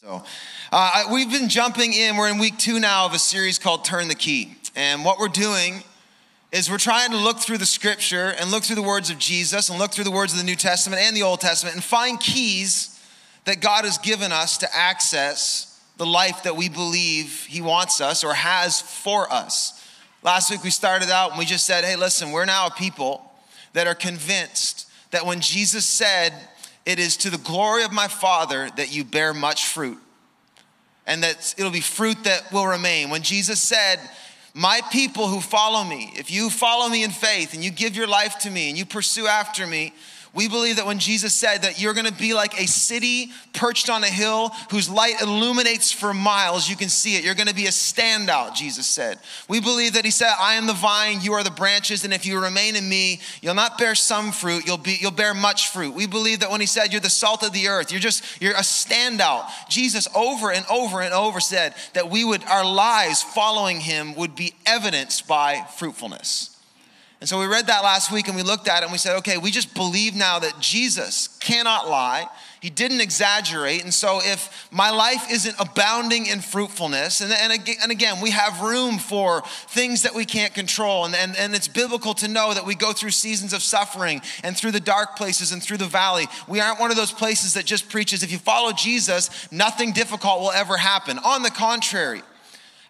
So, uh, we've been jumping in. We're in week two now of a series called Turn the Key. And what we're doing is we're trying to look through the scripture and look through the words of Jesus and look through the words of the New Testament and the Old Testament and find keys that God has given us to access the life that we believe He wants us or has for us. Last week we started out and we just said, hey, listen, we're now a people that are convinced that when Jesus said, it is to the glory of my Father that you bear much fruit, and that it'll be fruit that will remain. When Jesus said, My people who follow me, if you follow me in faith and you give your life to me and you pursue after me, we believe that when Jesus said that you're gonna be like a city perched on a hill whose light illuminates for miles, you can see it. You're gonna be a standout, Jesus said. We believe that He said, I am the vine, you are the branches, and if you remain in me, you'll not bear some fruit, you'll, be, you'll bear much fruit. We believe that when He said, You're the salt of the earth, you're just, you're a standout. Jesus over and over and over said that we would, our lives following Him would be evidenced by fruitfulness. And so we read that last week and we looked at it and we said, okay, we just believe now that Jesus cannot lie. He didn't exaggerate. And so if my life isn't abounding in fruitfulness, and, and, again, we have room for things that we can't control. And, and, and it's biblical to know that we go through seasons of suffering and through the dark places and through the valley. We aren't one of those places that just preaches, if you follow Jesus, nothing difficult will ever happen. On the contrary,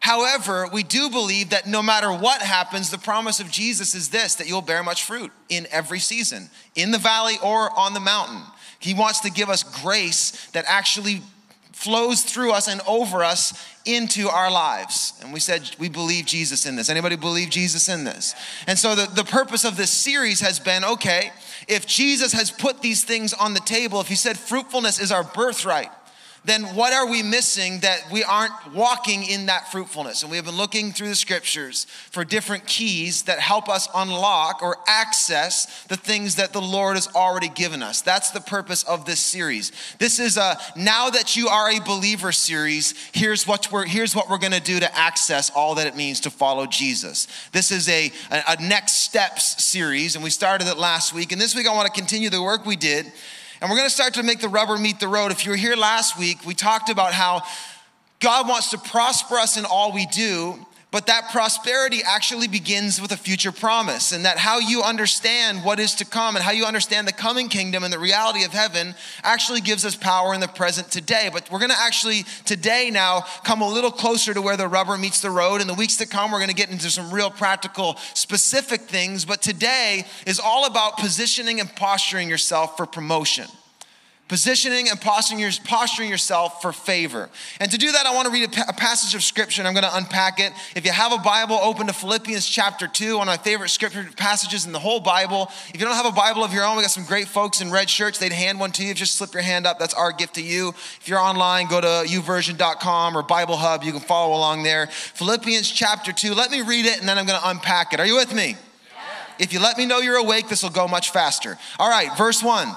However, we do believe that no matter what happens, the promise of Jesus is this that you'll bear much fruit in every season, in the valley or on the mountain. He wants to give us grace that actually flows through us and over us into our lives. And we said we believe Jesus in this. Anybody believe Jesus in this? And so the, the purpose of this series has been okay, if Jesus has put these things on the table, if he said fruitfulness is our birthright, then what are we missing that we aren't walking in that fruitfulness? And we have been looking through the scriptures for different keys that help us unlock or access the things that the Lord has already given us. That's the purpose of this series. This is a now that you are a believer series, here's what we're here's what we're going to do to access all that it means to follow Jesus. This is a, a, a next steps series and we started it last week and this week I want to continue the work we did and we're going to start to make the rubber meet the road. If you were here last week, we talked about how God wants to prosper us in all we do, but that prosperity actually begins with a future promise. And that how you understand what is to come and how you understand the coming kingdom and the reality of heaven actually gives us power in the present today. But we're gonna actually today now come a little closer to where the rubber meets the road. In the weeks to come, we're gonna get into some real practical, specific things. But today is all about positioning and posturing yourself for promotion positioning and posturing, your, posturing, yourself for favor. And to do that, I want to read a, a passage of scripture and I'm going to unpack it. If you have a Bible, open to Philippians chapter 2, one of my favorite scripture passages in the whole Bible. If you don't have a Bible of your own, we got some great folks in red shirts. They'd hand one to you. Just slip your hand up. That's our gift to you. If you're online, go to youversion.com or Bible Hub. You can follow along there. Philippians chapter 2. Let me read it and then I'm going to unpack it. Are you with me? If you let me know you're awake, this will go much faster. All right, verse 1.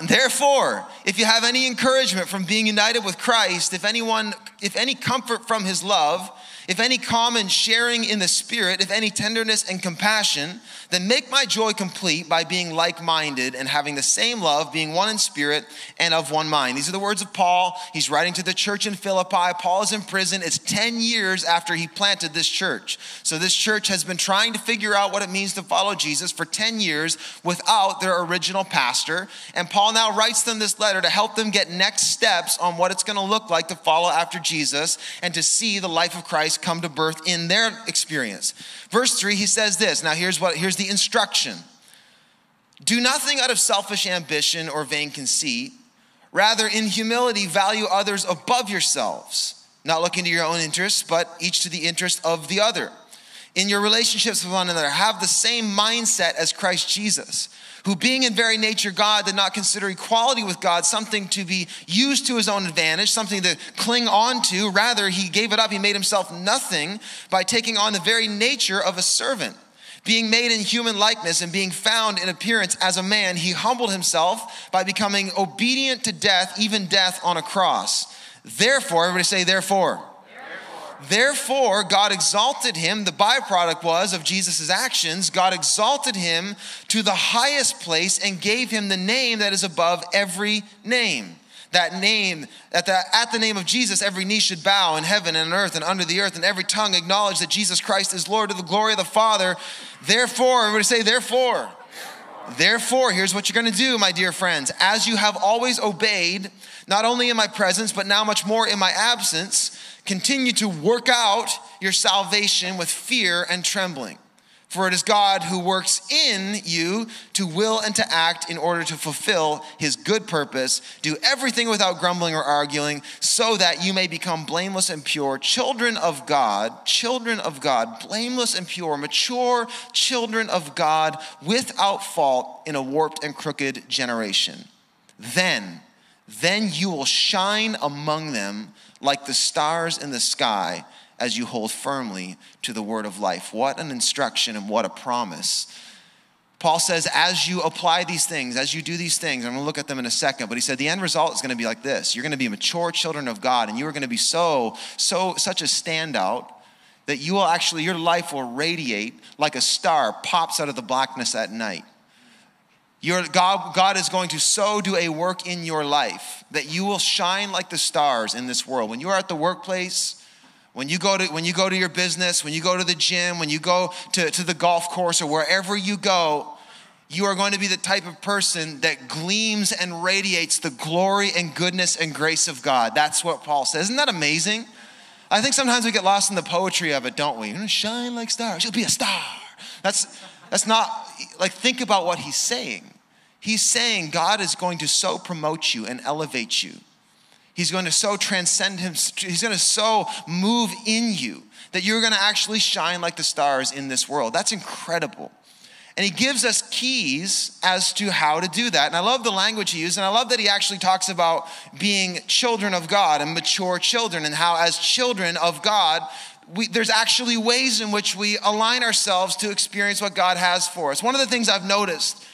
Therefore, if you have any encouragement from being united with Christ, if anyone, if any comfort from his love, if any common sharing in the Spirit, if any tenderness and compassion, then make my joy complete by being like minded and having the same love, being one in spirit and of one mind. These are the words of Paul. He's writing to the church in Philippi. Paul is in prison. It's 10 years after he planted this church. So this church has been trying to figure out what it means to follow Jesus for 10 years without their original pastor. And Paul now writes them this letter to help them get next steps on what it's going to look like to follow after Jesus and to see the life of Christ Christ come to birth in their experience. Verse 3, he says this. Now here's what here's the instruction. Do nothing out of selfish ambition or vain conceit. Rather, in humility, value others above yourselves, not looking to your own interests, but each to the interest of the other. In your relationships with one another, have the same mindset as Christ Jesus who being in very nature God did not consider equality with God something to be used to his own advantage, something to cling on to. Rather, he gave it up. He made himself nothing by taking on the very nature of a servant. Being made in human likeness and being found in appearance as a man, he humbled himself by becoming obedient to death, even death on a cross. Therefore, everybody say, therefore. Therefore, God exalted him. The byproduct was of Jesus' actions. God exalted him to the highest place and gave him the name that is above every name that name, at the, at the name of Jesus, every knee should bow in heaven and on earth and under the earth, and every tongue acknowledge that Jesus Christ is Lord to the glory of the Father. Therefore, everybody say, therefore. Therefore, here's what you're going to do, my dear friends. As you have always obeyed, not only in my presence, but now much more in my absence, continue to work out your salvation with fear and trembling. For it is God who works in you to will and to act in order to fulfill his good purpose. Do everything without grumbling or arguing, so that you may become blameless and pure, children of God, children of God, blameless and pure, mature children of God, without fault in a warped and crooked generation. Then, then you will shine among them like the stars in the sky as you hold firmly to the word of life. What an instruction and what a promise. Paul says, as you apply these things, as you do these things, I'm to look at them in a second, but he said the end result is going to be like this. You're going to be mature children of God, and you are going to be so, so, such a standout that you will actually, your life will radiate like a star pops out of the blackness at night. Your, God, God is going to so do a work in your life that you will shine like the stars in this world. When you are at the workplace, when you go to, when you go to your business, when you go to the gym, when you go to, to the golf course or wherever you go, you are going to be the type of person that gleams and radiates the glory and goodness and grace of God. That's what Paul says. Isn't that amazing? I think sometimes we get lost in the poetry of it, don't we? You're gonna shine like stars. You'll be a star. That's that's not like think about what he's saying. He's saying God is going to so promote you and elevate you He's going to so transcend him, he's going to so move in you that you're going to actually shine like the stars in this world. That's incredible. And he gives us keys as to how to do that. And I love the language he used, and I love that he actually talks about being children of God and mature children, and how, as children of God, we, there's actually ways in which we align ourselves to experience what God has for us. One of the things I've noticed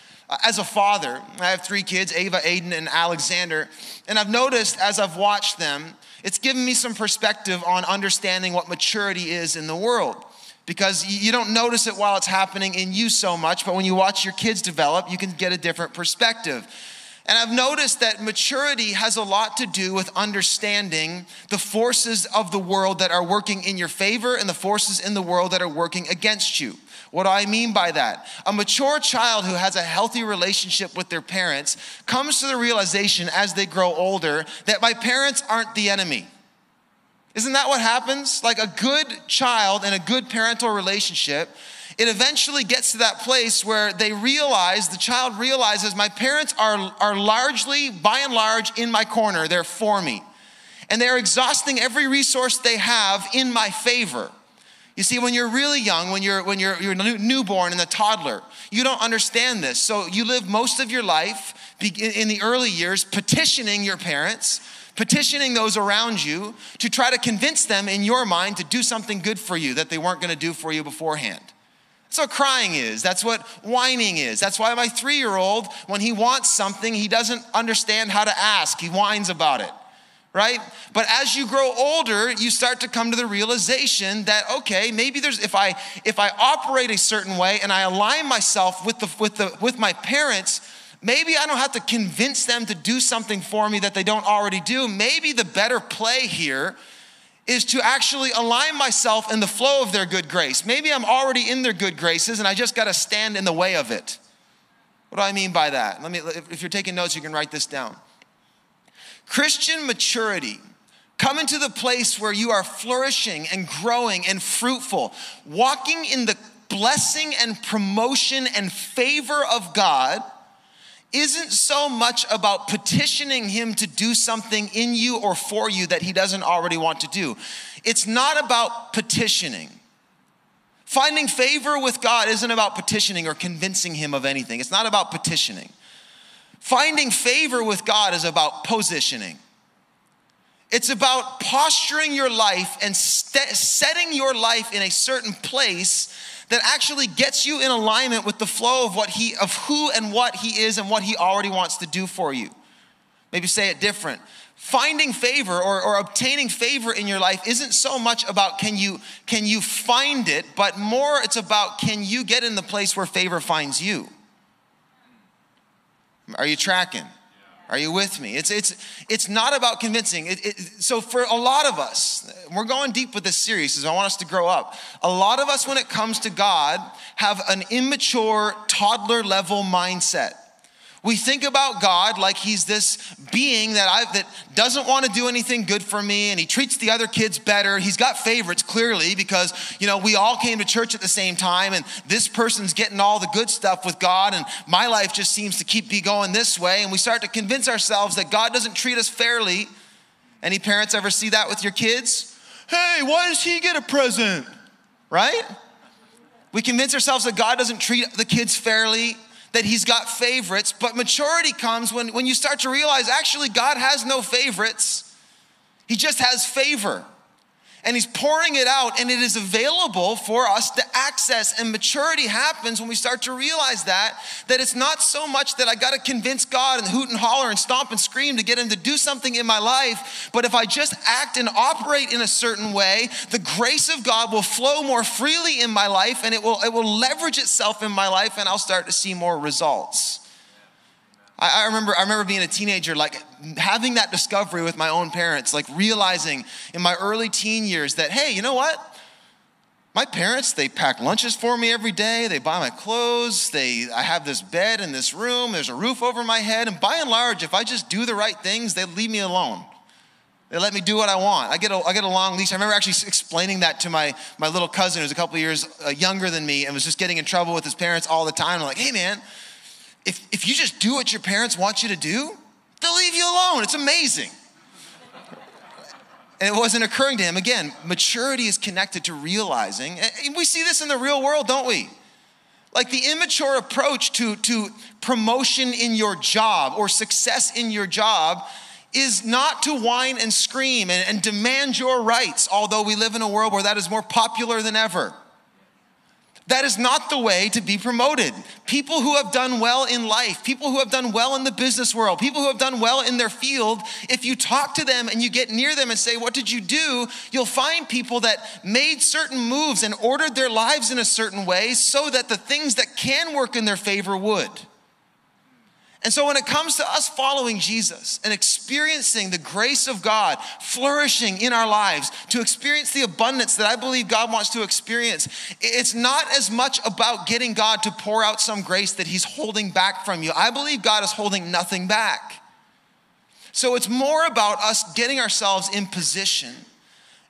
as a father, I have three kids Ava, Aiden, and Alexander. And I've noticed as I've watched them, it's given me some perspective on understanding what maturity is in the world. Because you don't notice it while it's happening in you so much, but when you watch your kids develop, you can get a different perspective. And I've noticed that maturity has a lot to do with understanding the forces of the world that are working in your favor and the forces in the world that are working against you. What do I mean by that? A mature child who has a healthy relationship with their parents comes to the realization as they grow older that my parents aren't the enemy. Isn't that what happens? Like a good child and a good parental relationship, it eventually gets to that place where they realize, the child realizes, my parents are, are largely, by and large, in my corner. They're for me. And they're exhausting every resource they have in my favor. You see, when you're really young, when you're when you're you're newborn and a toddler, you don't understand this. So you live most of your life in the early years petitioning your parents, petitioning those around you to try to convince them in your mind to do something good for you that they weren't going to do for you beforehand. That's what crying is. That's what whining is. That's why my three year old, when he wants something, he doesn't understand how to ask. He whines about it right? But as you grow older, you start to come to the realization that okay, maybe there's if I if I operate a certain way and I align myself with the with the with my parents, maybe I don't have to convince them to do something for me that they don't already do. Maybe the better play here is to actually align myself in the flow of their good grace. Maybe I'm already in their good graces and I just got to stand in the way of it. What do I mean by that? Let me if you're taking notes you can write this down. Christian maturity, coming to the place where you are flourishing and growing and fruitful, walking in the blessing and promotion and favor of God isn't so much about petitioning Him to do something in you or for you that He doesn't already want to do. It's not about petitioning. Finding favor with God isn't about petitioning or convincing Him of anything. It's not about petitioning. Finding favor with God is about positioning. It's about posturing your life and st- setting your life in a certain place that actually gets you in alignment with the flow of what he of who and what he is and what he already wants to do for you. Maybe say it different. Finding favor or, or obtaining favor in your life isn't so much about can you can you find it, but more it's about can you get in the place where favor finds you. Are you tracking? Are you with me? It's, it's, it's not about convincing. It, it, so, for a lot of us, we're going deep with this series because I want us to grow up. A lot of us, when it comes to God, have an immature, toddler level mindset. We think about God like he's this being that I that doesn't want to do anything good for me and he treats the other kids better. He's got favorites clearly because you know we all came to church at the same time and this person's getting all the good stuff with God and my life just seems to keep be going this way and we start to convince ourselves that God doesn't treat us fairly. Any parents ever see that with your kids? Hey, why does he get a present? Right? We convince ourselves that God doesn't treat the kids fairly that he's got favorites, but maturity comes when, when you start to realize actually God has no favorites, he just has favor and he's pouring it out and it is available for us to access and maturity happens when we start to realize that that it's not so much that i got to convince god and hoot and holler and stomp and scream to get him to do something in my life but if i just act and operate in a certain way the grace of god will flow more freely in my life and it will it will leverage itself in my life and i'll start to see more results I, I remember, I remember being a teenager, like having that discovery with my own parents, like realizing in my early teen years that, hey, you know what? My parents, they pack lunches for me every day. They buy my clothes. They, I have this bed in this room. There's a roof over my head. And by and large, if I just do the right things, they leave me alone. They let me do what I want. I get a, I get a long leash. I remember actually explaining that to my, my little cousin who's a couple years uh, younger than me and was just getting in trouble with his parents all the time. I'm like, hey, man, if, if you just do what your parents want you to do, they'll leave you alone. It's amazing. And it wasn't occurring to him. Again, maturity is connected to realizing, and we see this in the real world, don't we? Like the immature approach to, to promotion in your job or success in your job is not to whine and scream and, and demand your rights, although we live in a world where that is more popular than ever. That is not the way to be promoted. People who have done well in life, people who have done well in the business world, people who have done well in their field, if you talk to them and you get near them and say, What did you do? you'll find people that made certain moves and ordered their lives in a certain way so that the things that can work in their favor would. And so, when it comes to us following Jesus and experiencing the grace of God flourishing in our lives, to experience the abundance that I believe God wants to experience, it's not as much about getting God to pour out some grace that He's holding back from you. I believe God is holding nothing back. So, it's more about us getting ourselves in position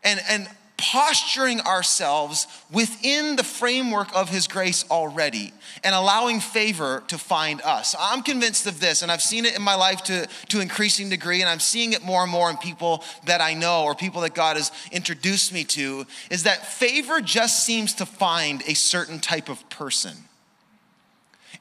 and, and posturing ourselves within the framework of His grace already and allowing favor to find us. I'm convinced of this, and I've seen it in my life to, to increasing degree, and I'm seeing it more and more in people that I know or people that God has introduced me to, is that favor just seems to find a certain type of person.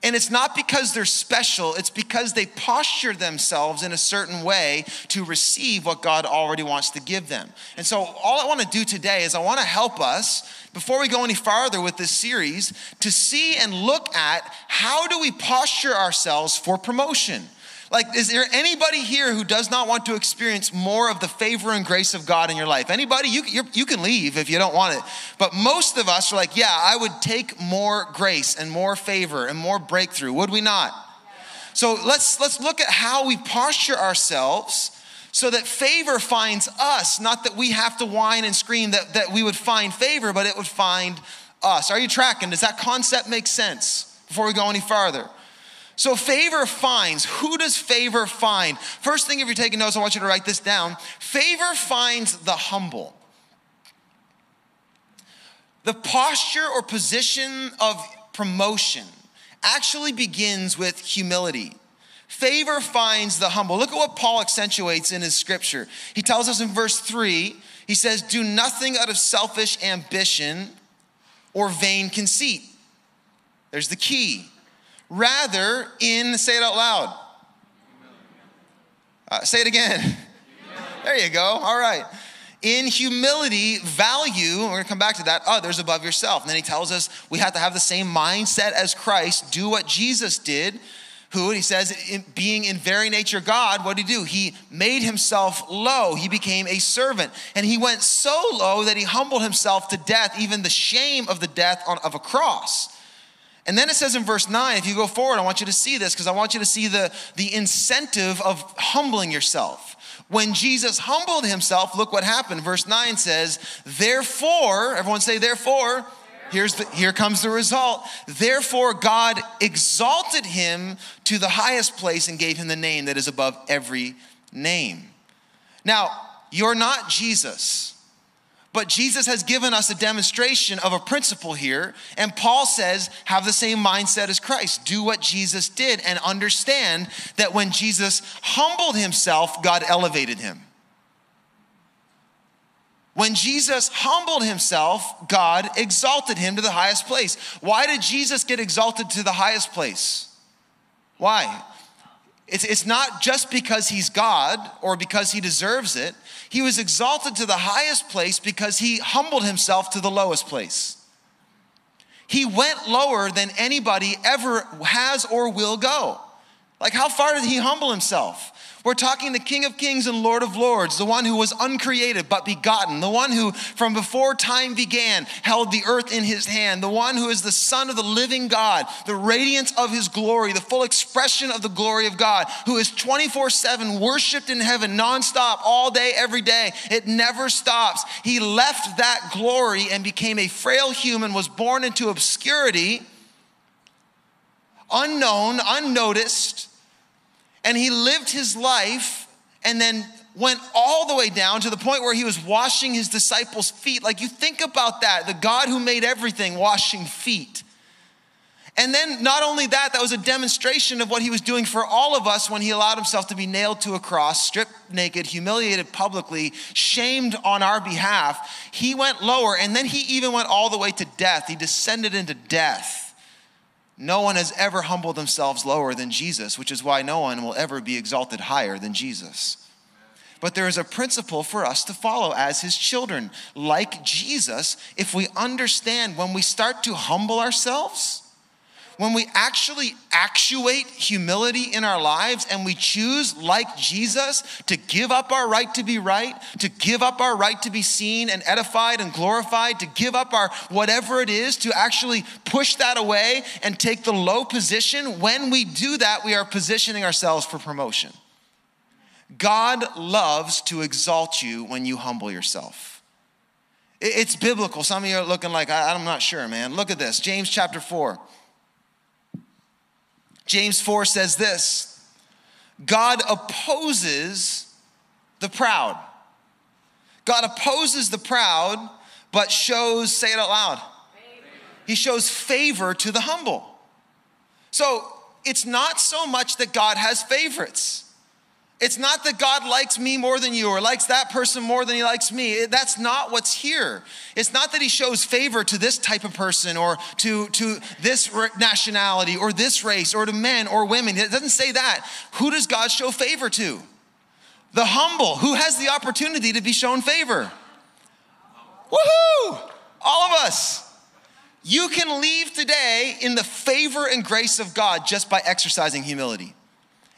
And it's not because they're special, it's because they posture themselves in a certain way to receive what God already wants to give them. And so, all I want to do today is I want to help us, before we go any farther with this series, to see and look at how do we posture ourselves for promotion. Like, is there anybody here who does not want to experience more of the favor and grace of God in your life? Anybody? You, you can leave if you don't want it. But most of us are like, yeah, I would take more grace and more favor and more breakthrough, would we not? So let's, let's look at how we posture ourselves so that favor finds us, not that we have to whine and scream that, that we would find favor, but it would find us. Are you tracking? Does that concept make sense before we go any farther? So, favor finds. Who does favor find? First thing, if you're taking notes, I want you to write this down. Favor finds the humble. The posture or position of promotion actually begins with humility. Favor finds the humble. Look at what Paul accentuates in his scripture. He tells us in verse 3, he says, Do nothing out of selfish ambition or vain conceit. There's the key. Rather, in, say it out loud. Uh, say it again. There you go. All right. In humility, value, we're gonna come back to that, others above yourself. And then he tells us we have to have the same mindset as Christ, do what Jesus did. Who, he says, in, being in very nature God, what did he do? He made himself low. He became a servant. And he went so low that he humbled himself to death, even the shame of the death on, of a cross. And then it says in verse 9, if you go forward, I want you to see this because I want you to see the, the incentive of humbling yourself. When Jesus humbled himself, look what happened. Verse 9 says, Therefore, everyone say, Therefore, Here's the, here comes the result. Therefore, God exalted him to the highest place and gave him the name that is above every name. Now, you're not Jesus. But Jesus has given us a demonstration of a principle here. And Paul says, have the same mindset as Christ. Do what Jesus did and understand that when Jesus humbled himself, God elevated him. When Jesus humbled himself, God exalted him to the highest place. Why did Jesus get exalted to the highest place? Why? It's, it's not just because he's God or because he deserves it. He was exalted to the highest place because he humbled himself to the lowest place. He went lower than anybody ever has or will go. Like, how far did he humble himself? We're talking the King of Kings and Lord of Lords, the one who was uncreated but begotten, the one who from before time began held the earth in his hand, the one who is the Son of the living God, the radiance of his glory, the full expression of the glory of God, who is 24 7 worshiped in heaven nonstop, all day, every day. It never stops. He left that glory and became a frail human, was born into obscurity, unknown, unnoticed and he lived his life and then went all the way down to the point where he was washing his disciples' feet. Like you think about that, the God who made everything washing feet. And then, not only that, that was a demonstration of what he was doing for all of us when he allowed himself to be nailed to a cross, stripped naked, humiliated publicly, shamed on our behalf. He went lower, and then he even went all the way to death. He descended into death. No one has ever humbled themselves lower than Jesus, which is why no one will ever be exalted higher than Jesus. But there is a principle for us to follow as his children. Like Jesus, if we understand when we start to humble ourselves, when we actually actuate humility in our lives and we choose, like Jesus, to give up our right to be right, to give up our right to be seen and edified and glorified, to give up our whatever it is, to actually push that away and take the low position, when we do that, we are positioning ourselves for promotion. God loves to exalt you when you humble yourself. It's biblical. Some of you are looking like, I'm not sure, man. Look at this James chapter 4. James 4 says this God opposes the proud. God opposes the proud, but shows, say it out loud, he shows favor to the humble. So it's not so much that God has favorites. It's not that God likes me more than you or likes that person more than he likes me. That's not what's here. It's not that he shows favor to this type of person or to, to this nationality or this race or to men or women. It doesn't say that. Who does God show favor to? The humble. Who has the opportunity to be shown favor? Woohoo! All of us. You can leave today in the favor and grace of God just by exercising humility.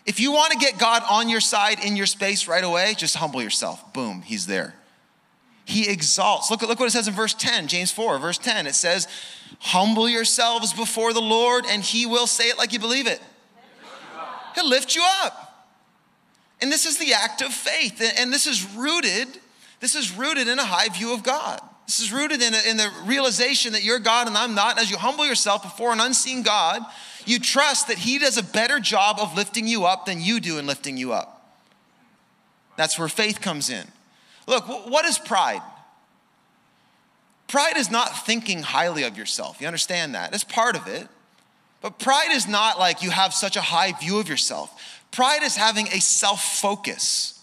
If you want to get God on your side in your space right away, just humble yourself. Boom, he's there. He exalts. Look, look what it says in verse 10, James 4, verse 10. It says, Humble yourselves before the Lord, and he will say it like you believe it. He'll lift you up. And this is the act of faith. And this is rooted, this is rooted in a high view of God. This is rooted in, a, in the realization that you're God and I'm not. As you humble yourself before an unseen God, you trust that He does a better job of lifting you up than you do in lifting you up. That's where faith comes in. Look, what is pride? Pride is not thinking highly of yourself. You understand that? It's part of it. But pride is not like you have such a high view of yourself. Pride is having a self focus.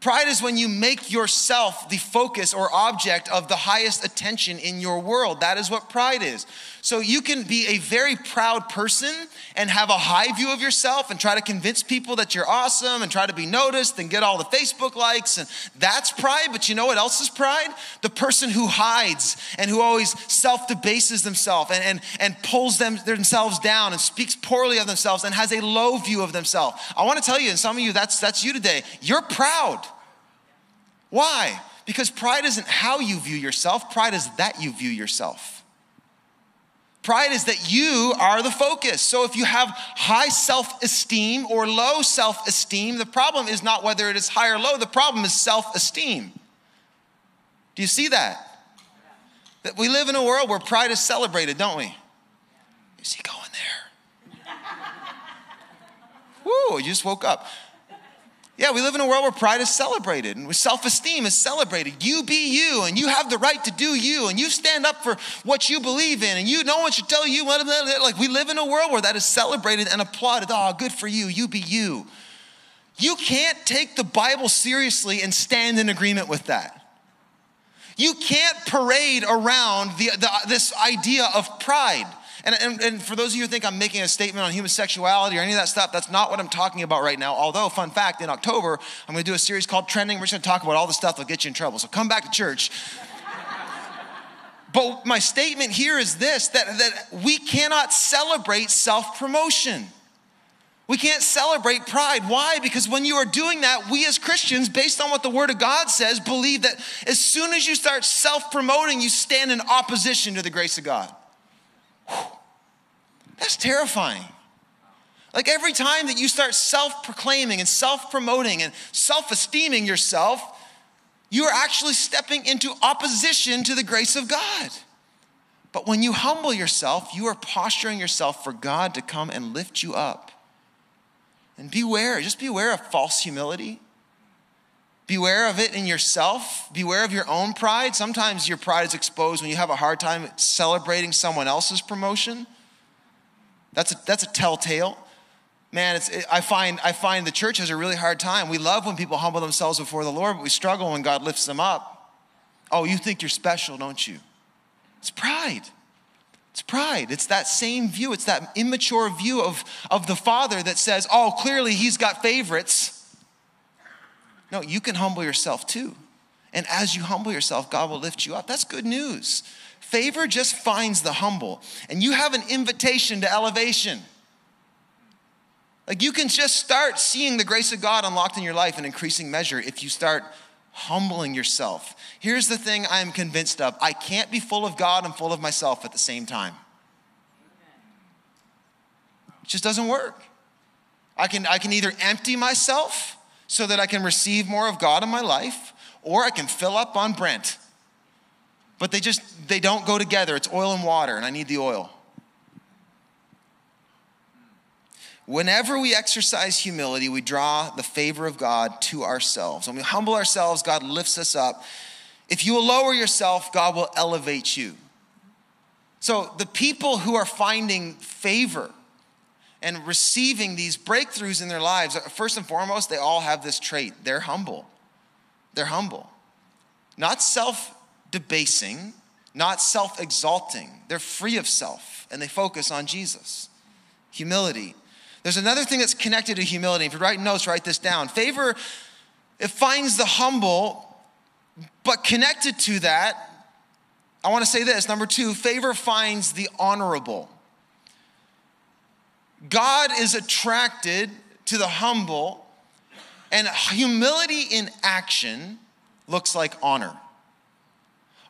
Pride is when you make yourself the focus or object of the highest attention in your world. That is what pride is. So you can be a very proud person and have a high view of yourself and try to convince people that you're awesome and try to be noticed and get all the Facebook likes. And that's pride. But you know what else is pride? The person who hides and who always self debases themselves and, and, and pulls them, themselves down and speaks poorly of themselves and has a low view of themselves. I want to tell you, and some of you, that's, that's you today. You're proud. Why? Because pride isn't how you view yourself, pride is that you view yourself. Pride is that you are the focus. So if you have high self esteem or low self esteem, the problem is not whether it is high or low, the problem is self esteem. Do you see that? That we live in a world where pride is celebrated, don't we? Is he going there? Woo, you just woke up. Yeah, we live in a world where pride is celebrated and self esteem is celebrated. You be you, and you have the right to do you, and you stand up for what you believe in, and you no one should tell you what. Like we live in a world where that is celebrated and applauded. Oh, good for you. You be you. You can't take the Bible seriously and stand in agreement with that. You can't parade around the, the, this idea of pride. And, and, and, for those of you who think I'm making a statement on human sexuality or any of that stuff, that's not what I'm talking about right now. Although, fun fact, in October, I'm gonna do a series called Trending. We're just gonna talk about all the stuff that'll get you in trouble. So come back to church. but my statement here is this that, that we cannot celebrate self promotion. We can't celebrate pride. Why? Because when you are doing that, we as Christians, based on what the Word of God says, believe that as soon as you start self promoting, you stand in opposition to the grace of God. That's terrifying. Like every time that you start self proclaiming and self promoting and self esteeming yourself, you are actually stepping into opposition to the grace of God. But when you humble yourself, you are posturing yourself for God to come and lift you up. And beware, just beware of false humility. Beware of it in yourself. Beware of your own pride. Sometimes your pride is exposed when you have a hard time celebrating someone else's promotion. That's a, that's a telltale. Man, it's, it, I, find, I find the church has a really hard time. We love when people humble themselves before the Lord, but we struggle when God lifts them up. Oh, you think you're special, don't you? It's pride. It's pride. It's that same view. It's that immature view of, of the Father that says, oh, clearly he's got favorites. No, you can humble yourself too. And as you humble yourself, God will lift you up. That's good news. Favor just finds the humble. And you have an invitation to elevation. Like you can just start seeing the grace of God unlocked in your life in increasing measure if you start humbling yourself. Here's the thing I am convinced of I can't be full of God and full of myself at the same time. It just doesn't work. I can, I can either empty myself so that I can receive more of God in my life, or I can fill up on Brent. But they just, they don't go together. It's oil and water, and I need the oil. Whenever we exercise humility, we draw the favor of God to ourselves. When we humble ourselves, God lifts us up. If you will lower yourself, God will elevate you. So, the people who are finding favor and receiving these breakthroughs in their lives, first and foremost, they all have this trait. They're humble. They're humble. Not self debasing, not self exalting. They're free of self and they focus on Jesus. Humility. There's another thing that's connected to humility. If you're writing notes, write this down. Favor, it finds the humble, but connected to that, I want to say this. Number two, favor finds the honorable. God is attracted to the humble, and humility in action looks like honor.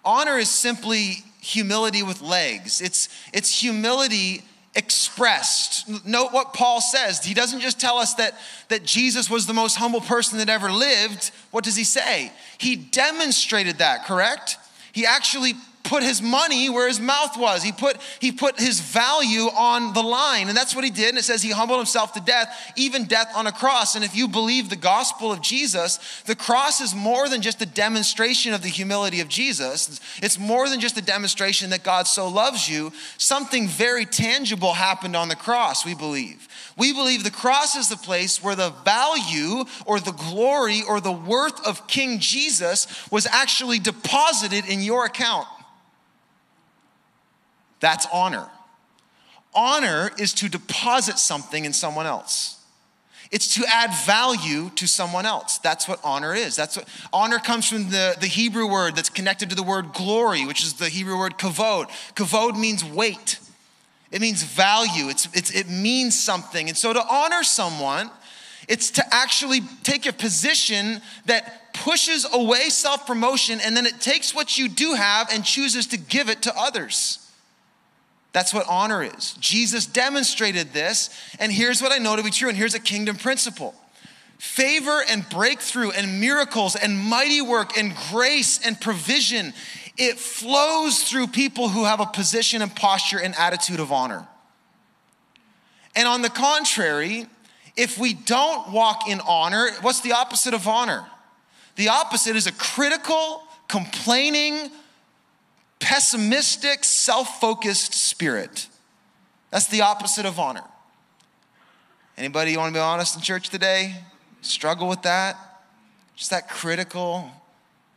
Honor is simply humility with legs, it's, it's humility expressed. Note what Paul says. He doesn't just tell us that, that Jesus was the most humble person that ever lived. What does he say? He demonstrated that, correct? He actually put his money where his mouth was. He put, he put his value on the line. And that's what he did. And it says he humbled himself to death, even death on a cross. And if you believe the gospel of Jesus, the cross is more than just a demonstration of the humility of Jesus. It's more than just a demonstration that God so loves you. Something very tangible happened on the cross, we believe. We believe the cross is the place where the value or the glory or the worth of King Jesus was actually deposited in your account. That's honor. Honor is to deposit something in someone else. It's to add value to someone else. That's what honor is. That's what honor comes from the, the Hebrew word that's connected to the word glory, which is the Hebrew word kavod. Kavod means weight. It means value. It's, it's, it means something. And so to honor someone, it's to actually take a position that pushes away self promotion and then it takes what you do have and chooses to give it to others. That's what honor is. Jesus demonstrated this, and here's what I know to be true, and here's a kingdom principle. Favor and breakthrough and miracles and mighty work and grace and provision, it flows through people who have a position and posture and attitude of honor. And on the contrary, if we don't walk in honor, what's the opposite of honor? The opposite is a critical, complaining, pessimistic, self focused spirit. That's the opposite of honor. Anybody want to be honest in church today? Struggle with that? Just that critical,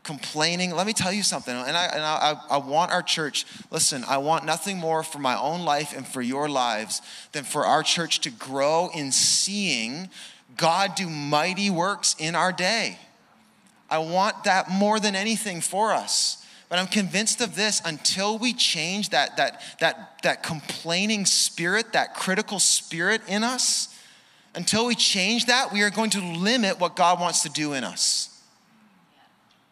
complaining. Let me tell you something, and I, and I, I want our church, listen, I want nothing more for my own life and for your lives than for our church to grow in seeing God do mighty works in our day. I want that more than anything for us. But I'm convinced of this until we change that, that, that, that complaining spirit, that critical spirit in us, until we change that, we are going to limit what God wants to do in us.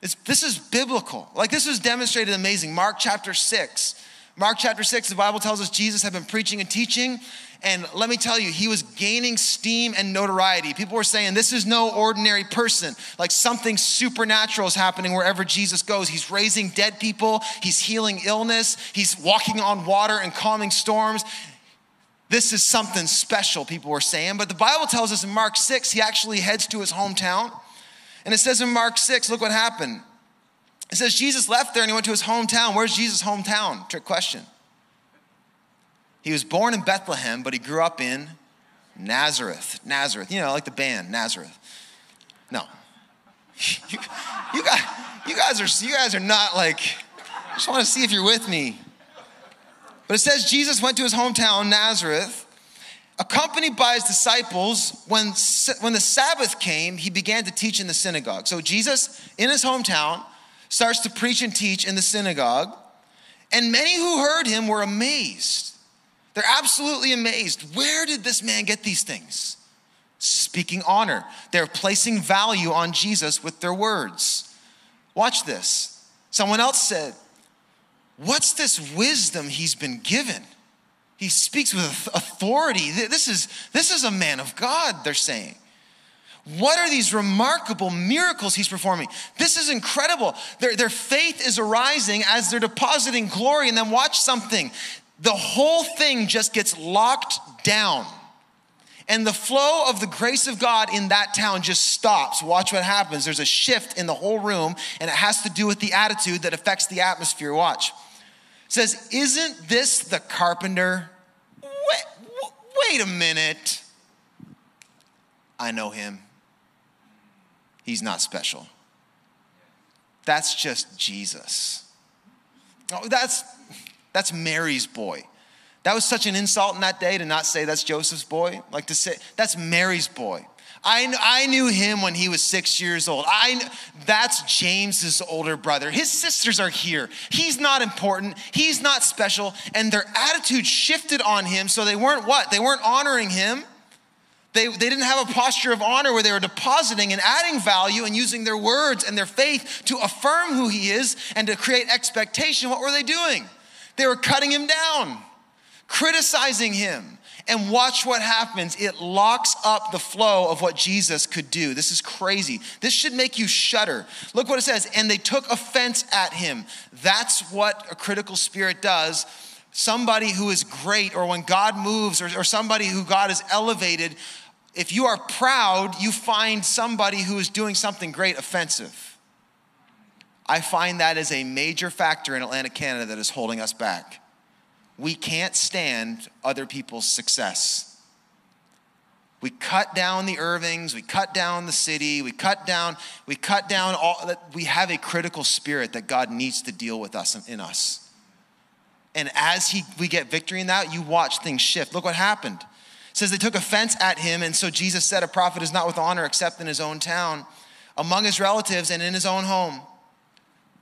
It's, this is biblical. Like this was demonstrated amazing. Mark chapter 6. Mark chapter 6, the Bible tells us Jesus had been preaching and teaching, and let me tell you, he was gaining steam and notoriety. People were saying, This is no ordinary person. Like something supernatural is happening wherever Jesus goes. He's raising dead people, he's healing illness, he's walking on water and calming storms. This is something special, people were saying. But the Bible tells us in Mark 6, he actually heads to his hometown. And it says in Mark 6, look what happened. It says Jesus left there and he went to his hometown. Where's Jesus' hometown? Trick question. He was born in Bethlehem, but he grew up in Nazareth. Nazareth, you know, like the band, Nazareth. No. You, you, guys, you, guys are, you guys are not like, I just want to see if you're with me. But it says Jesus went to his hometown, Nazareth, accompanied by his disciples. When, when the Sabbath came, he began to teach in the synagogue. So Jesus, in his hometown, starts to preach and teach in the synagogue. And many who heard him were amazed they're absolutely amazed. Where did this man get these things? Speaking honor. They're placing value on Jesus with their words. Watch this. Someone else said, What's this wisdom he's been given? He speaks with authority. This is, this is a man of God, they're saying. What are these remarkable miracles he's performing? This is incredible. Their, their faith is arising as they're depositing glory. And then watch something the whole thing just gets locked down. And the flow of the grace of God in that town just stops. Watch what happens. There's a shift in the whole room, and it has to do with the attitude that affects the atmosphere. Watch. It says, Isn't this the carpenter? Wait, wait a minute. I know him. He's not special. That's just Jesus. Oh, that's that's Mary's boy. That was such an insult in that day to not say that's Joseph's boy. Like to say, that's Mary's boy. I, I knew him when he was six years old. I, that's James's older brother. His sisters are here. He's not important. He's not special. And their attitude shifted on him. So they weren't what? They weren't honoring him. They, they didn't have a posture of honor where they were depositing and adding value and using their words and their faith to affirm who he is and to create expectation. What were they doing? They were cutting him down, criticizing him. And watch what happens. It locks up the flow of what Jesus could do. This is crazy. This should make you shudder. Look what it says. And they took offense at him. That's what a critical spirit does. Somebody who is great, or when God moves, or, or somebody who God has elevated, if you are proud, you find somebody who is doing something great offensive. I find that is a major factor in Atlantic Canada that is holding us back. We can't stand other people's success. We cut down the Irvings, we cut down the city, we cut down, we cut down all that we have a critical spirit that God needs to deal with us in us. And as he, we get victory in that, you watch things shift. Look what happened. It says they took offense at him, and so Jesus said, A prophet is not with honor except in his own town, among his relatives, and in his own home.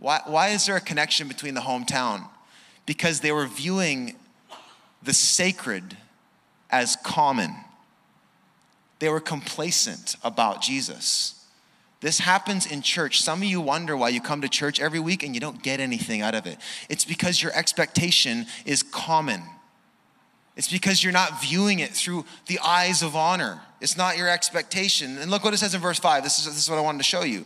Why, why is there a connection between the hometown? Because they were viewing the sacred as common. They were complacent about Jesus. This happens in church. Some of you wonder why you come to church every week and you don't get anything out of it. It's because your expectation is common. It's because you're not viewing it through the eyes of honor. It's not your expectation. And look what it says in verse 5. This is, this is what I wanted to show you.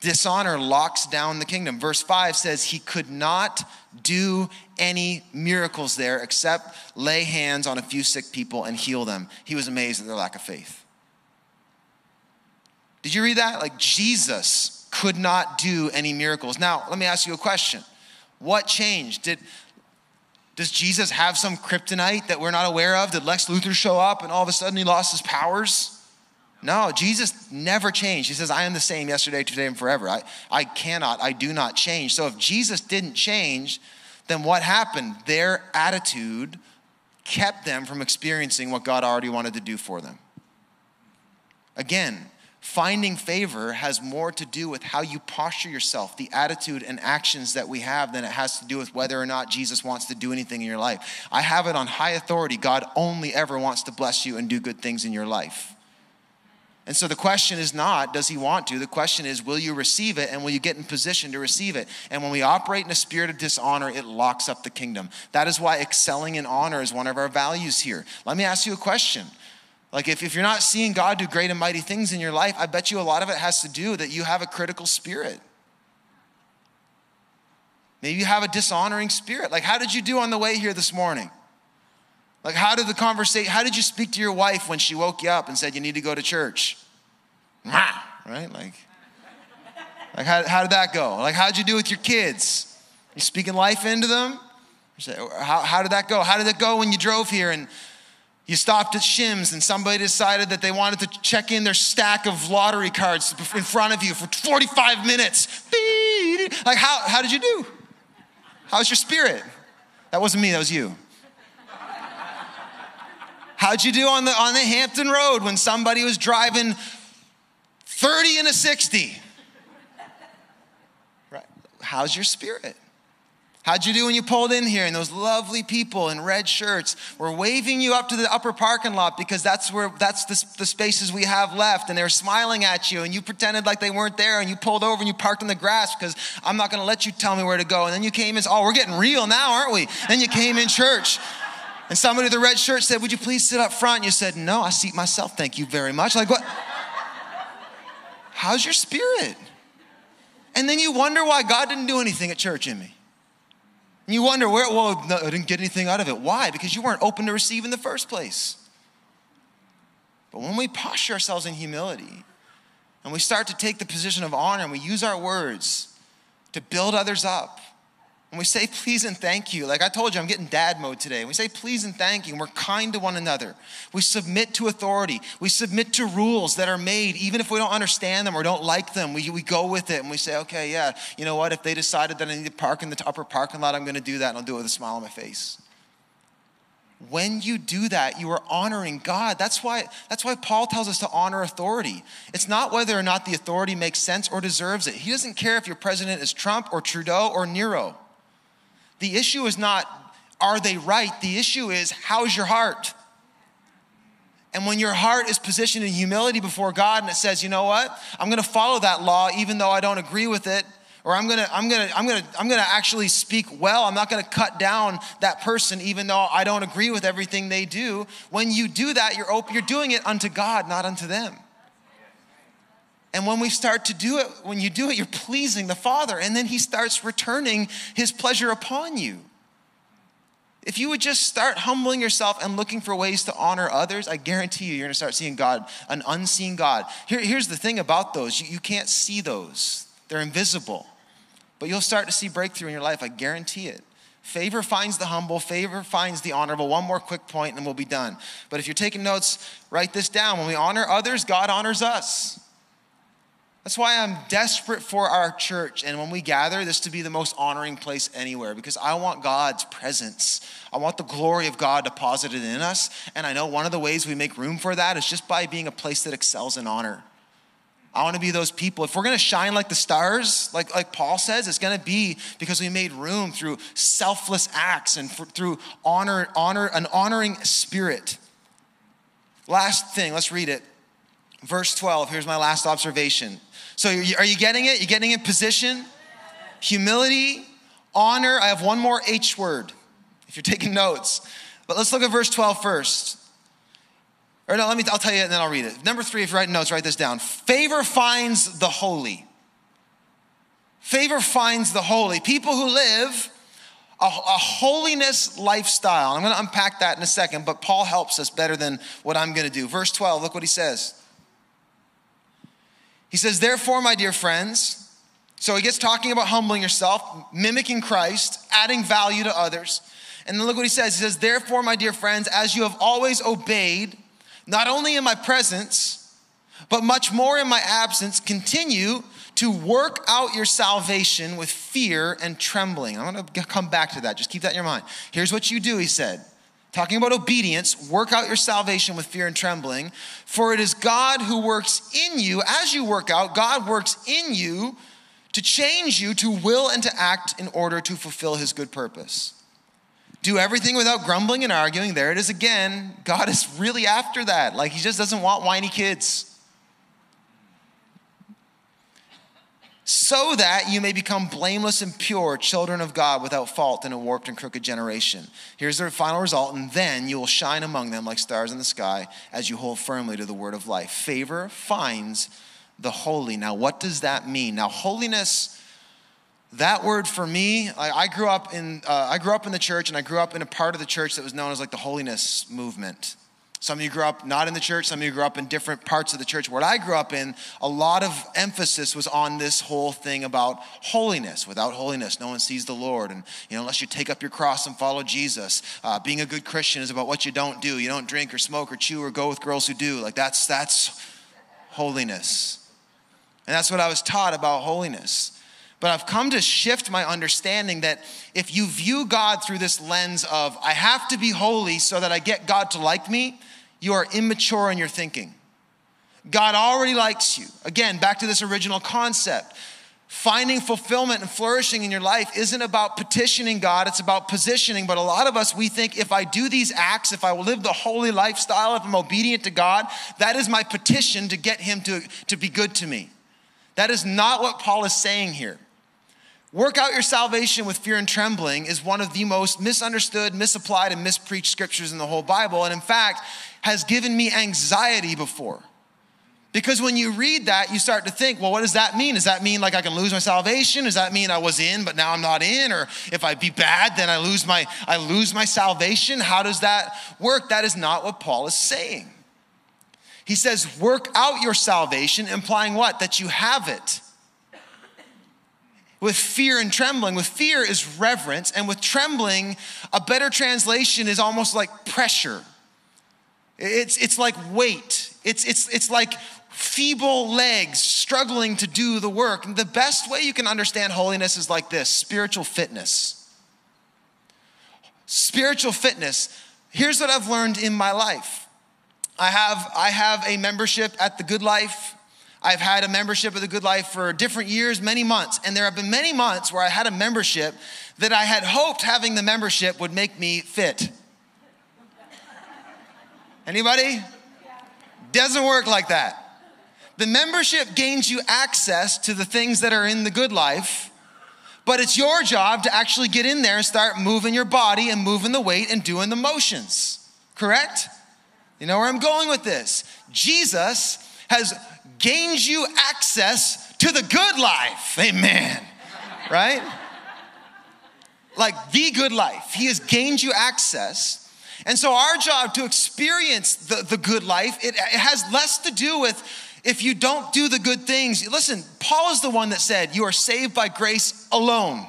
Dishonor locks down the kingdom. Verse 5 says he could not do any miracles there except lay hands on a few sick people and heal them. He was amazed at their lack of faith. Did you read that? Like Jesus could not do any miracles. Now, let me ask you a question. What changed? Did does Jesus have some kryptonite that we're not aware of? Did Lex Luthor show up and all of a sudden he lost his powers? No, Jesus never changed. He says, I am the same yesterday, today, and forever. I, I cannot, I do not change. So if Jesus didn't change, then what happened? Their attitude kept them from experiencing what God already wanted to do for them. Again, finding favor has more to do with how you posture yourself, the attitude and actions that we have, than it has to do with whether or not Jesus wants to do anything in your life. I have it on high authority. God only ever wants to bless you and do good things in your life. And so the question is not, does he want to? The question is, will you receive it and will you get in position to receive it? And when we operate in a spirit of dishonor, it locks up the kingdom. That is why excelling in honor is one of our values here. Let me ask you a question. Like, if, if you're not seeing God do great and mighty things in your life, I bet you a lot of it has to do that you have a critical spirit. Maybe you have a dishonoring spirit. Like, how did you do on the way here this morning? Like, how did the conversation, how did you speak to your wife when she woke you up and said you need to go to church? Right? Like, like how, how did that go? Like, how'd you do with your kids? You speaking life into them? How, how did that go? How did it go when you drove here and you stopped at Shims and somebody decided that they wanted to check in their stack of lottery cards in front of you for 45 minutes? Like, how, how did you do? How's your spirit? That wasn't me, that was you. How'd you do on the, on the Hampton Road when somebody was driving 30 and a 60? Right. How's your spirit? How'd you do when you pulled in here and those lovely people in red shirts were waving you up to the upper parking lot because that's where that's the, the, spaces we have left and they were smiling at you and you pretended like they weren't there and you pulled over and you parked in the grass because I'm not going to let you tell me where to go and then you came in oh we're getting real now aren't we then you came in church and somebody with a red shirt said, Would you please sit up front? And you said, No, I seat myself, thank you very much. Like, what? How's your spirit? And then you wonder why God didn't do anything at church in me. And you wonder, where, well, no, I didn't get anything out of it. Why? Because you weren't open to receive in the first place. But when we posture ourselves in humility and we start to take the position of honor and we use our words to build others up, when we say please and thank you, like I told you, I'm getting dad mode today. we say please and thank you, and we're kind to one another. We submit to authority. We submit to rules that are made, even if we don't understand them or don't like them. We, we go with it and we say, okay, yeah, you know what? If they decided that I need to park in the upper parking lot, I'm going to do that, and I'll do it with a smile on my face. When you do that, you are honoring God. That's why, that's why Paul tells us to honor authority. It's not whether or not the authority makes sense or deserves it. He doesn't care if your president is Trump or Trudeau or Nero. The issue is not, are they right? The issue is, how's your heart? And when your heart is positioned in humility before God and it says, you know what? I'm going to follow that law even though I don't agree with it, or I'm going to I'm to I'm to I'm to actually speak well. I'm not going to cut down that person even though I don't agree with everything they do. When you do that, you're open, you're doing it unto God, not unto them. And when we start to do it, when you do it, you're pleasing the Father, and then He starts returning His pleasure upon you. If you would just start humbling yourself and looking for ways to honor others, I guarantee you, you're gonna start seeing God, an unseen God. Here, here's the thing about those you, you can't see those, they're invisible. But you'll start to see breakthrough in your life, I guarantee it. Favor finds the humble, favor finds the honorable. One more quick point and we'll be done. But if you're taking notes, write this down. When we honor others, God honors us. That's why I'm desperate for our church and when we gather, this to be the most honoring place anywhere because I want God's presence. I want the glory of God deposited in us. And I know one of the ways we make room for that is just by being a place that excels in honor. I want to be those people. If we're going to shine like the stars, like, like Paul says, it's going to be because we made room through selfless acts and for, through honor, honor, an honoring spirit. Last thing, let's read it. Verse 12, here's my last observation. So, are you getting it? You getting in position? Humility, honor. I have one more H word if you're taking notes. But let's look at verse 12 first. Or no, let me, I'll tell you and then I'll read it. Number three, if you're writing notes, write this down. Favor finds the holy. Favor finds the holy. People who live a, a holiness lifestyle. I'm going to unpack that in a second, but Paul helps us better than what I'm going to do. Verse 12, look what he says. He says, Therefore, my dear friends, so he gets talking about humbling yourself, mimicking Christ, adding value to others. And then look what he says. He says, Therefore, my dear friends, as you have always obeyed, not only in my presence, but much more in my absence, continue to work out your salvation with fear and trembling. I'm to come back to that. Just keep that in your mind. Here's what you do, he said. Talking about obedience, work out your salvation with fear and trembling. For it is God who works in you. As you work out, God works in you to change you to will and to act in order to fulfill his good purpose. Do everything without grumbling and arguing. There it is again. God is really after that. Like he just doesn't want whiny kids. So that you may become blameless and pure, children of God without fault in a warped and crooked generation. Here's the final result, and then you will shine among them like stars in the sky as you hold firmly to the word of life. Favor finds the holy. Now, what does that mean? Now, holiness, that word for me, I, I grew up in uh, I grew up in the church, and I grew up in a part of the church that was known as like the holiness movement. Some of you grew up not in the church, some of you grew up in different parts of the church. What I grew up in, a lot of emphasis was on this whole thing about holiness. Without holiness, no one sees the Lord. And, you know, unless you take up your cross and follow Jesus, uh, being a good Christian is about what you don't do. You don't drink or smoke or chew or go with girls who do. Like, that's, that's holiness. And that's what I was taught about holiness. But I've come to shift my understanding that if you view God through this lens of, I have to be holy so that I get God to like me, you are immature in your thinking. God already likes you. Again, back to this original concept. Finding fulfillment and flourishing in your life isn't about petitioning God, it's about positioning. But a lot of us, we think if I do these acts, if I live the holy lifestyle, if I'm obedient to God, that is my petition to get Him to, to be good to me. That is not what Paul is saying here. Work out your salvation with fear and trembling is one of the most misunderstood, misapplied, and mispreached scriptures in the whole Bible. And in fact, has given me anxiety before. Because when you read that, you start to think, well, what does that mean? Does that mean like I can lose my salvation? Does that mean I was in, but now I'm not in? Or if I be bad, then I lose my I lose my salvation? How does that work? That is not what Paul is saying. He says, work out your salvation, implying what? That you have it with fear and trembling. With fear is reverence, and with trembling, a better translation is almost like pressure. It's, it's like weight, it's, it's, it's like feeble legs struggling to do the work. The best way you can understand holiness is like this spiritual fitness. Spiritual fitness. Here's what I've learned in my life. I have, I have a membership at the Good Life I've had a membership of the Good Life for different years, many months, and there have been many months where I had a membership that I had hoped having the membership would make me fit. Anybody? Doesn't work like that. The membership gains you access to the things that are in the good life, but it's your job to actually get in there and start moving your body and moving the weight and doing the motions. Correct? You know where I'm going with this? Jesus has gained you access to the good life. Amen. right? Like the good life. He has gained you access. And so, our job to experience the, the good life, it, it has less to do with if you don't do the good things. Listen, Paul is the one that said, You are saved by grace alone,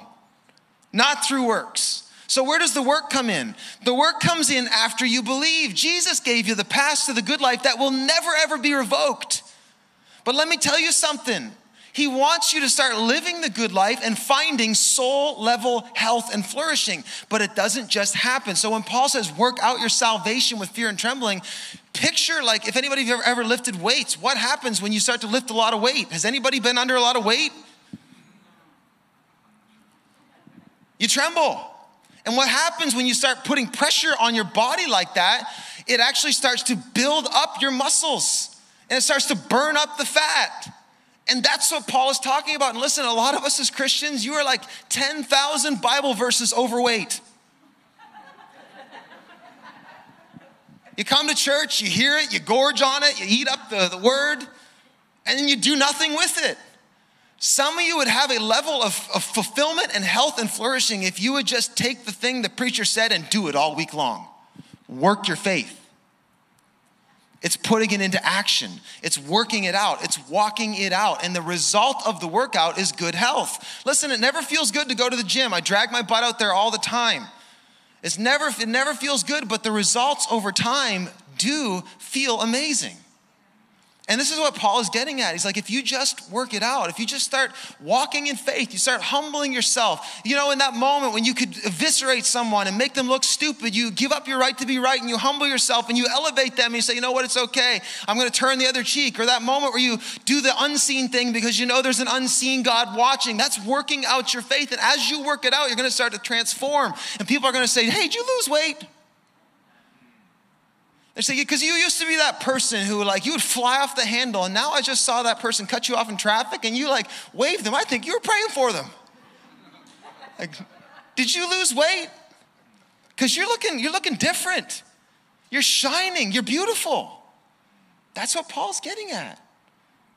not through works. So, where does the work come in? The work comes in after you believe. Jesus gave you the path to the good life that will never, ever be revoked. But let me tell you something. He wants you to start living the good life and finding soul level health and flourishing. But it doesn't just happen. So when Paul says, work out your salvation with fear and trembling, picture like if anybody ever, ever lifted weights, what happens when you start to lift a lot of weight? Has anybody been under a lot of weight? You tremble. And what happens when you start putting pressure on your body like that? It actually starts to build up your muscles and it starts to burn up the fat. And that's what Paul is talking about. And listen, a lot of us as Christians, you are like 10,000 Bible verses overweight. You come to church, you hear it, you gorge on it, you eat up the, the word, and then you do nothing with it. Some of you would have a level of, of fulfillment and health and flourishing if you would just take the thing the preacher said and do it all week long. Work your faith. It's putting it into action. It's working it out. It's walking it out. And the result of the workout is good health. Listen, it never feels good to go to the gym. I drag my butt out there all the time. It's never, it never feels good, but the results over time do feel amazing. And this is what Paul is getting at. He's like, if you just work it out, if you just start walking in faith, you start humbling yourself. You know, in that moment when you could eviscerate someone and make them look stupid, you give up your right to be right and you humble yourself and you elevate them and you say, you know what, it's okay. I'm going to turn the other cheek. Or that moment where you do the unseen thing because you know there's an unseen God watching. That's working out your faith. And as you work it out, you're going to start to transform. And people are going to say, hey, did you lose weight? They're saying, because you used to be that person who, like, you would fly off the handle, and now I just saw that person cut you off in traffic, and you, like, waved them. I think you were praying for them. Like, did you lose weight? Because you're looking, you're looking different. You're shining. You're beautiful. That's what Paul's getting at.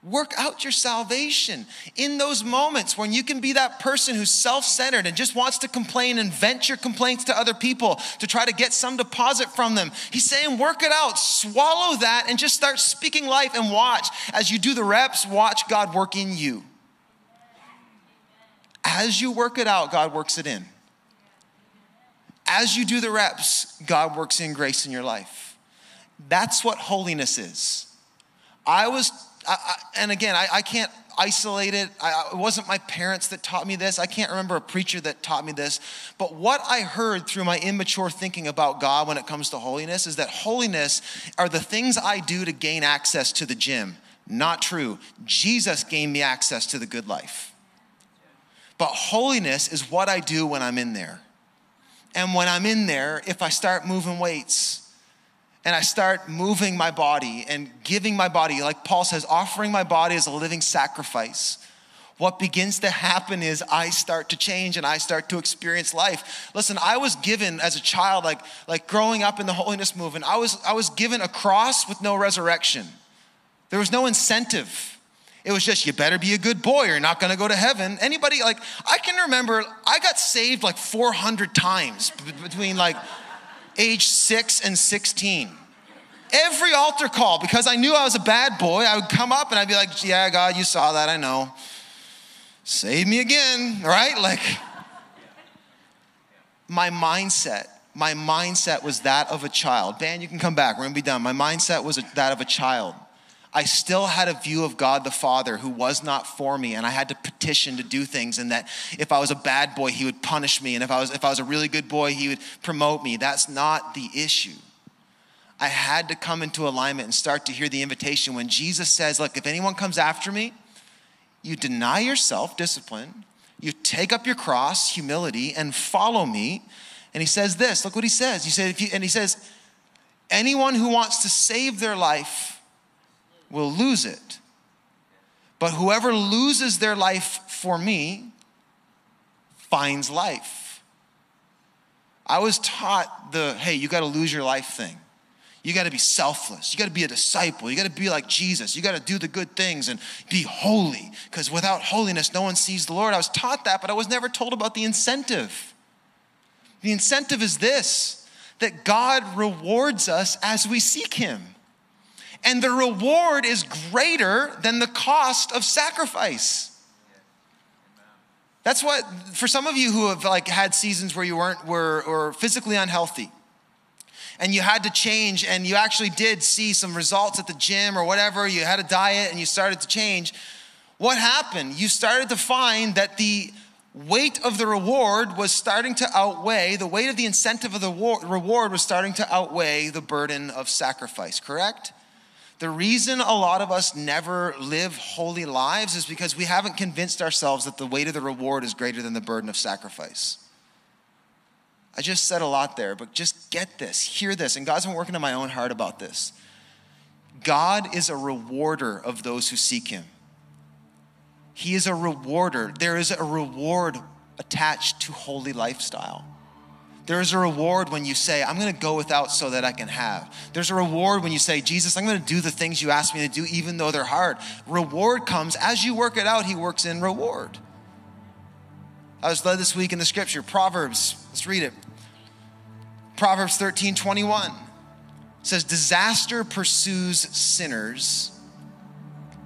Work out your salvation in those moments when you can be that person who's self centered and just wants to complain and vent your complaints to other people to try to get some deposit from them. He's saying, work it out, swallow that, and just start speaking life and watch. As you do the reps, watch God work in you. As you work it out, God works it in. As you do the reps, God works in grace in your life. That's what holiness is. I was I, and again, I, I, can't isolate it. it wasn't my parents that taught me this. I can't remember a preacher that taught me this. But what I heard through my immature thinking about God when it comes to holiness is that holiness are the things I do to gain access to the gym. Not true. Jesus gained me access to the good life. But holiness is what I do when I'm in there. And when I'm in there, if I start moving weights, and I start moving my body and giving my body, like Paul says, offering my body as a living sacrifice, what begins to happen is I start to change and I start to experience life. Listen, I was given as a child, like, like growing up in the holiness movement, I was, I was given a cross with no resurrection. There was no incentive. It was just, you better be a good boy or you're not gonna go to heaven. Anybody, like, I can remember I got saved like 400 times between like age six and 16. Every altar call, because I knew I was a bad boy, I would come up and I'd be like, Yeah, God, you saw that, I know. Save me again, right? Like, my mindset, my mindset was that of a child. Dan, you can come back, we're gonna be done. My mindset was that of a child. I still had a view of God the Father who was not for me, and I had to petition to do things, and that if I was a bad boy, he would punish me, and if I was, if I was a really good boy, he would promote me. That's not the issue. I had to come into alignment and start to hear the invitation when Jesus says, Look, if anyone comes after me, you deny yourself, discipline, you take up your cross, humility, and follow me. And he says this look what he says. He said, if you, and he says, anyone who wants to save their life will lose it. But whoever loses their life for me finds life. I was taught the hey, you got to lose your life thing. You got to be selfless. You got to be a disciple. You got to be like Jesus. You got to do the good things and be holy because without holiness, no one sees the Lord. I was taught that, but I was never told about the incentive. The incentive is this that God rewards us as we seek Him and the reward is greater than the cost of sacrifice. That's what, for some of you who have like had seasons where you weren't, were, or physically unhealthy, and you had to change, and you actually did see some results at the gym or whatever, you had a diet and you started to change. What happened? You started to find that the weight of the reward was starting to outweigh, the weight of the incentive of the reward was starting to outweigh the burden of sacrifice, correct? The reason a lot of us never live holy lives is because we haven't convinced ourselves that the weight of the reward is greater than the burden of sacrifice. I just said a lot there, but just get this, hear this, and God's been working in my own heart about this. God is a rewarder of those who seek Him. He is a rewarder. There is a reward attached to holy lifestyle. There is a reward when you say, I'm going to go without so that I can have. There's a reward when you say, Jesus, I'm going to do the things you ask me to do, even though they're hard. Reward comes as you work it out, He works in reward. I was led this week in the scripture, Proverbs. Let's read it. Proverbs 13 21 says, Disaster pursues sinners,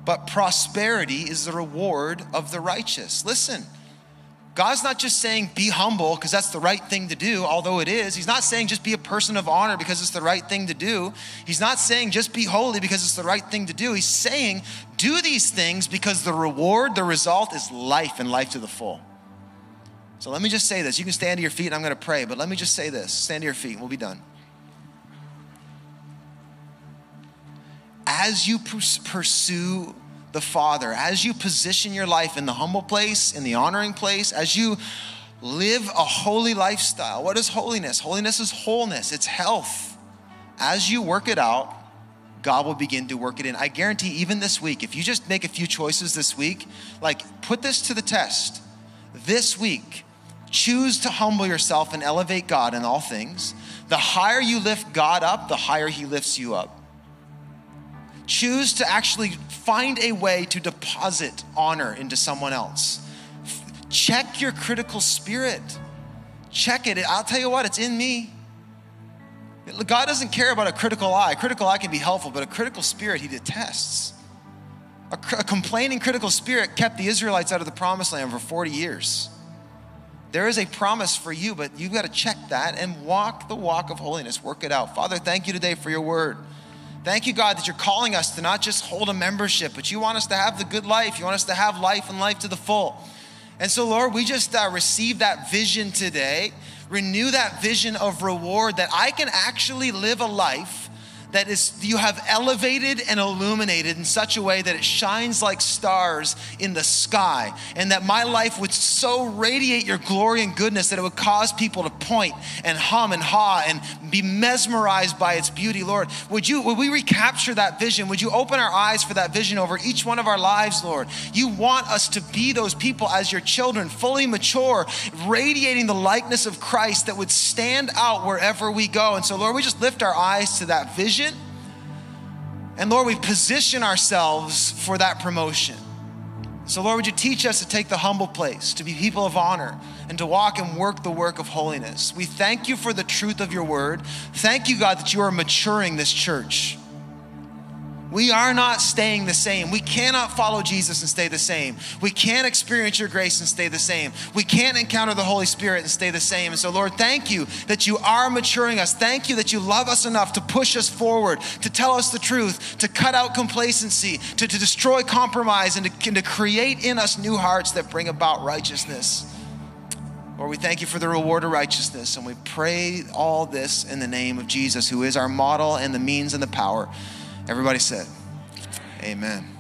but prosperity is the reward of the righteous. Listen. God's not just saying be humble because that's the right thing to do, although it is. He's not saying just be a person of honor because it's the right thing to do. He's not saying just be holy because it's the right thing to do. He's saying do these things because the reward, the result is life and life to the full. So let me just say this. You can stand to your feet and I'm going to pray, but let me just say this. Stand to your feet and we'll be done. As you pursue the Father, as you position your life in the humble place, in the honoring place, as you live a holy lifestyle. What is holiness? Holiness is wholeness, it's health. As you work it out, God will begin to work it in. I guarantee, even this week, if you just make a few choices this week, like put this to the test. This week, choose to humble yourself and elevate God in all things. The higher you lift God up, the higher He lifts you up choose to actually find a way to deposit honor into someone else. Check your critical spirit. Check it. I'll tell you what, it's in me. God doesn't care about a critical eye. A critical eye can be helpful, but a critical spirit he detests. A, a complaining critical spirit kept the Israelites out of the promised land for 40 years. There is a promise for you, but you've got to check that and walk the walk of holiness. Work it out. Father, thank you today for your word. Thank you, God, that you're calling us to not just hold a membership, but you want us to have the good life. You want us to have life and life to the full. And so, Lord, we just uh, receive that vision today. Renew that vision of reward that I can actually live a life that is you have elevated and illuminated in such a way that it shines like stars in the sky and that my life would so radiate your glory and goodness that it would cause people to point and hum and haw and be mesmerized by its beauty. Lord would you would we recapture that vision? Would you open our eyes for that vision over each one of our lives lord? You want us to be those people as your children fully mature radiating the likeness of christ that would stand out wherever we go. And so lord we just lift our eyes to that vision vision. And Lord, we position ourselves for that promotion. So, Lord, would you teach us to take the humble place, to be people of honor, and to walk and work the work of holiness? We thank you for the truth of your word. Thank you, God, that you are maturing this church. We are not staying the same. We cannot follow Jesus and stay the same. We can't experience your grace and stay the same. We can't encounter the Holy Spirit and stay the same. And so, Lord, thank you that you are maturing us. Thank you that you love us enough to push us forward, to tell us the truth, to cut out complacency, to, to destroy compromise, and to, and to create in us new hearts that bring about righteousness. Lord, we thank you for the reward of righteousness, and we pray all this in the name of Jesus, who is our model and the means and the power. Everybody said, Amen.